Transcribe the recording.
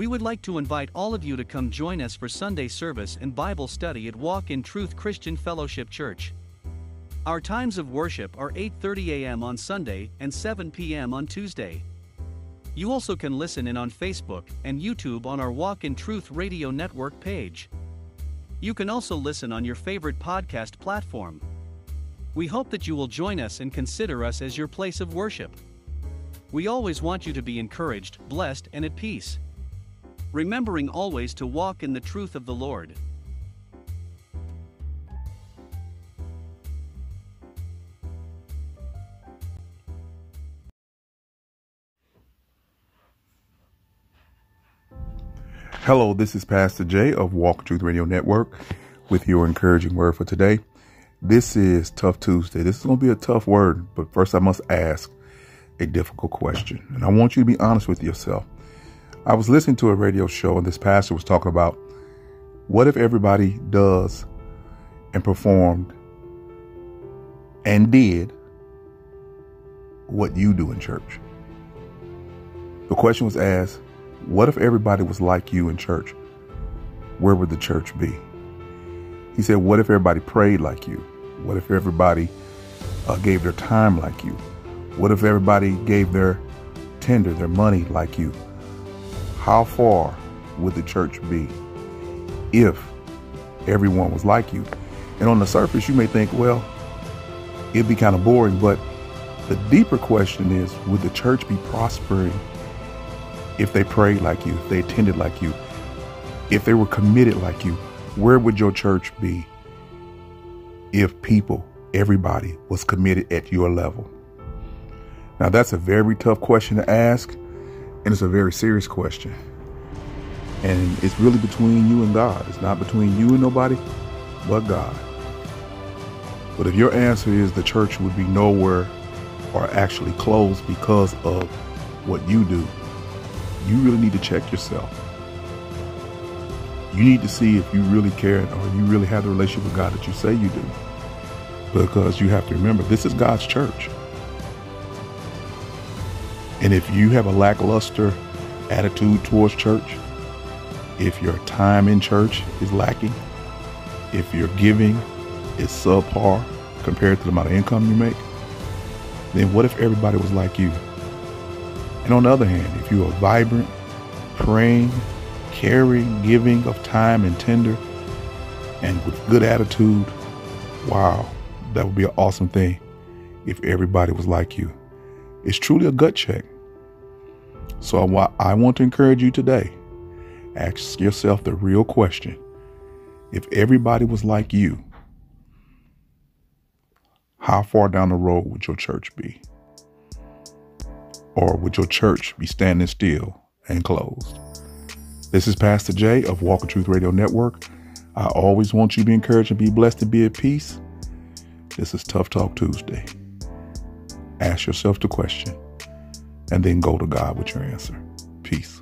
We would like to invite all of you to come join us for Sunday service and Bible study at Walk in Truth Christian Fellowship Church. Our times of worship are 8:30 a.m. on Sunday and 7 p.m. on Tuesday. You also can listen in on Facebook and YouTube on our Walk in Truth Radio Network page. You can also listen on your favorite podcast platform. We hope that you will join us and consider us as your place of worship. We always want you to be encouraged, blessed, and at peace. Remembering always to walk in the truth of the Lord. Hello, this is Pastor Jay of Walk Truth Radio Network with your encouraging word for today. This is Tough Tuesday. This is going to be a tough word, but first I must ask a difficult question. And I want you to be honest with yourself. I was listening to a radio show, and this pastor was talking about what if everybody does and performed and did what you do in church? The question was asked what if everybody was like you in church? Where would the church be? He said, What if everybody prayed like you? What if everybody uh, gave their time like you? What if everybody gave their tender, their money like you? How far would the church be if everyone was like you? And on the surface, you may think, well, it'd be kind of boring, but the deeper question is would the church be prospering if they prayed like you, if they attended like you, if they were committed like you, where would your church be if people, everybody, was committed at your level? Now, that's a very tough question to ask, and it's a very serious question. And it's really between you and God. It's not between you and nobody but God. But if your answer is the church would be nowhere or actually closed because of what you do, you really need to check yourself. You need to see if you really care or you really have the relationship with God that you say you do. Because you have to remember, this is God's church. And if you have a lackluster attitude towards church, if your time in church is lacking, if your giving is subpar compared to the amount of income you make, then what if everybody was like you? And on the other hand, if you are vibrant, praying, caring, giving of time and tender, and with good attitude, wow, that would be an awesome thing if everybody was like you. It's truly a gut check. So I want to encourage you today. Ask yourself the real question. If everybody was like you, how far down the road would your church be? or would your church be standing still and closed? This is Pastor Jay of Walk in Truth Radio Network. I always want you to be encouraged and be blessed and be at peace. This is Tough Talk Tuesday. Ask yourself the question and then go to God with your answer. Peace.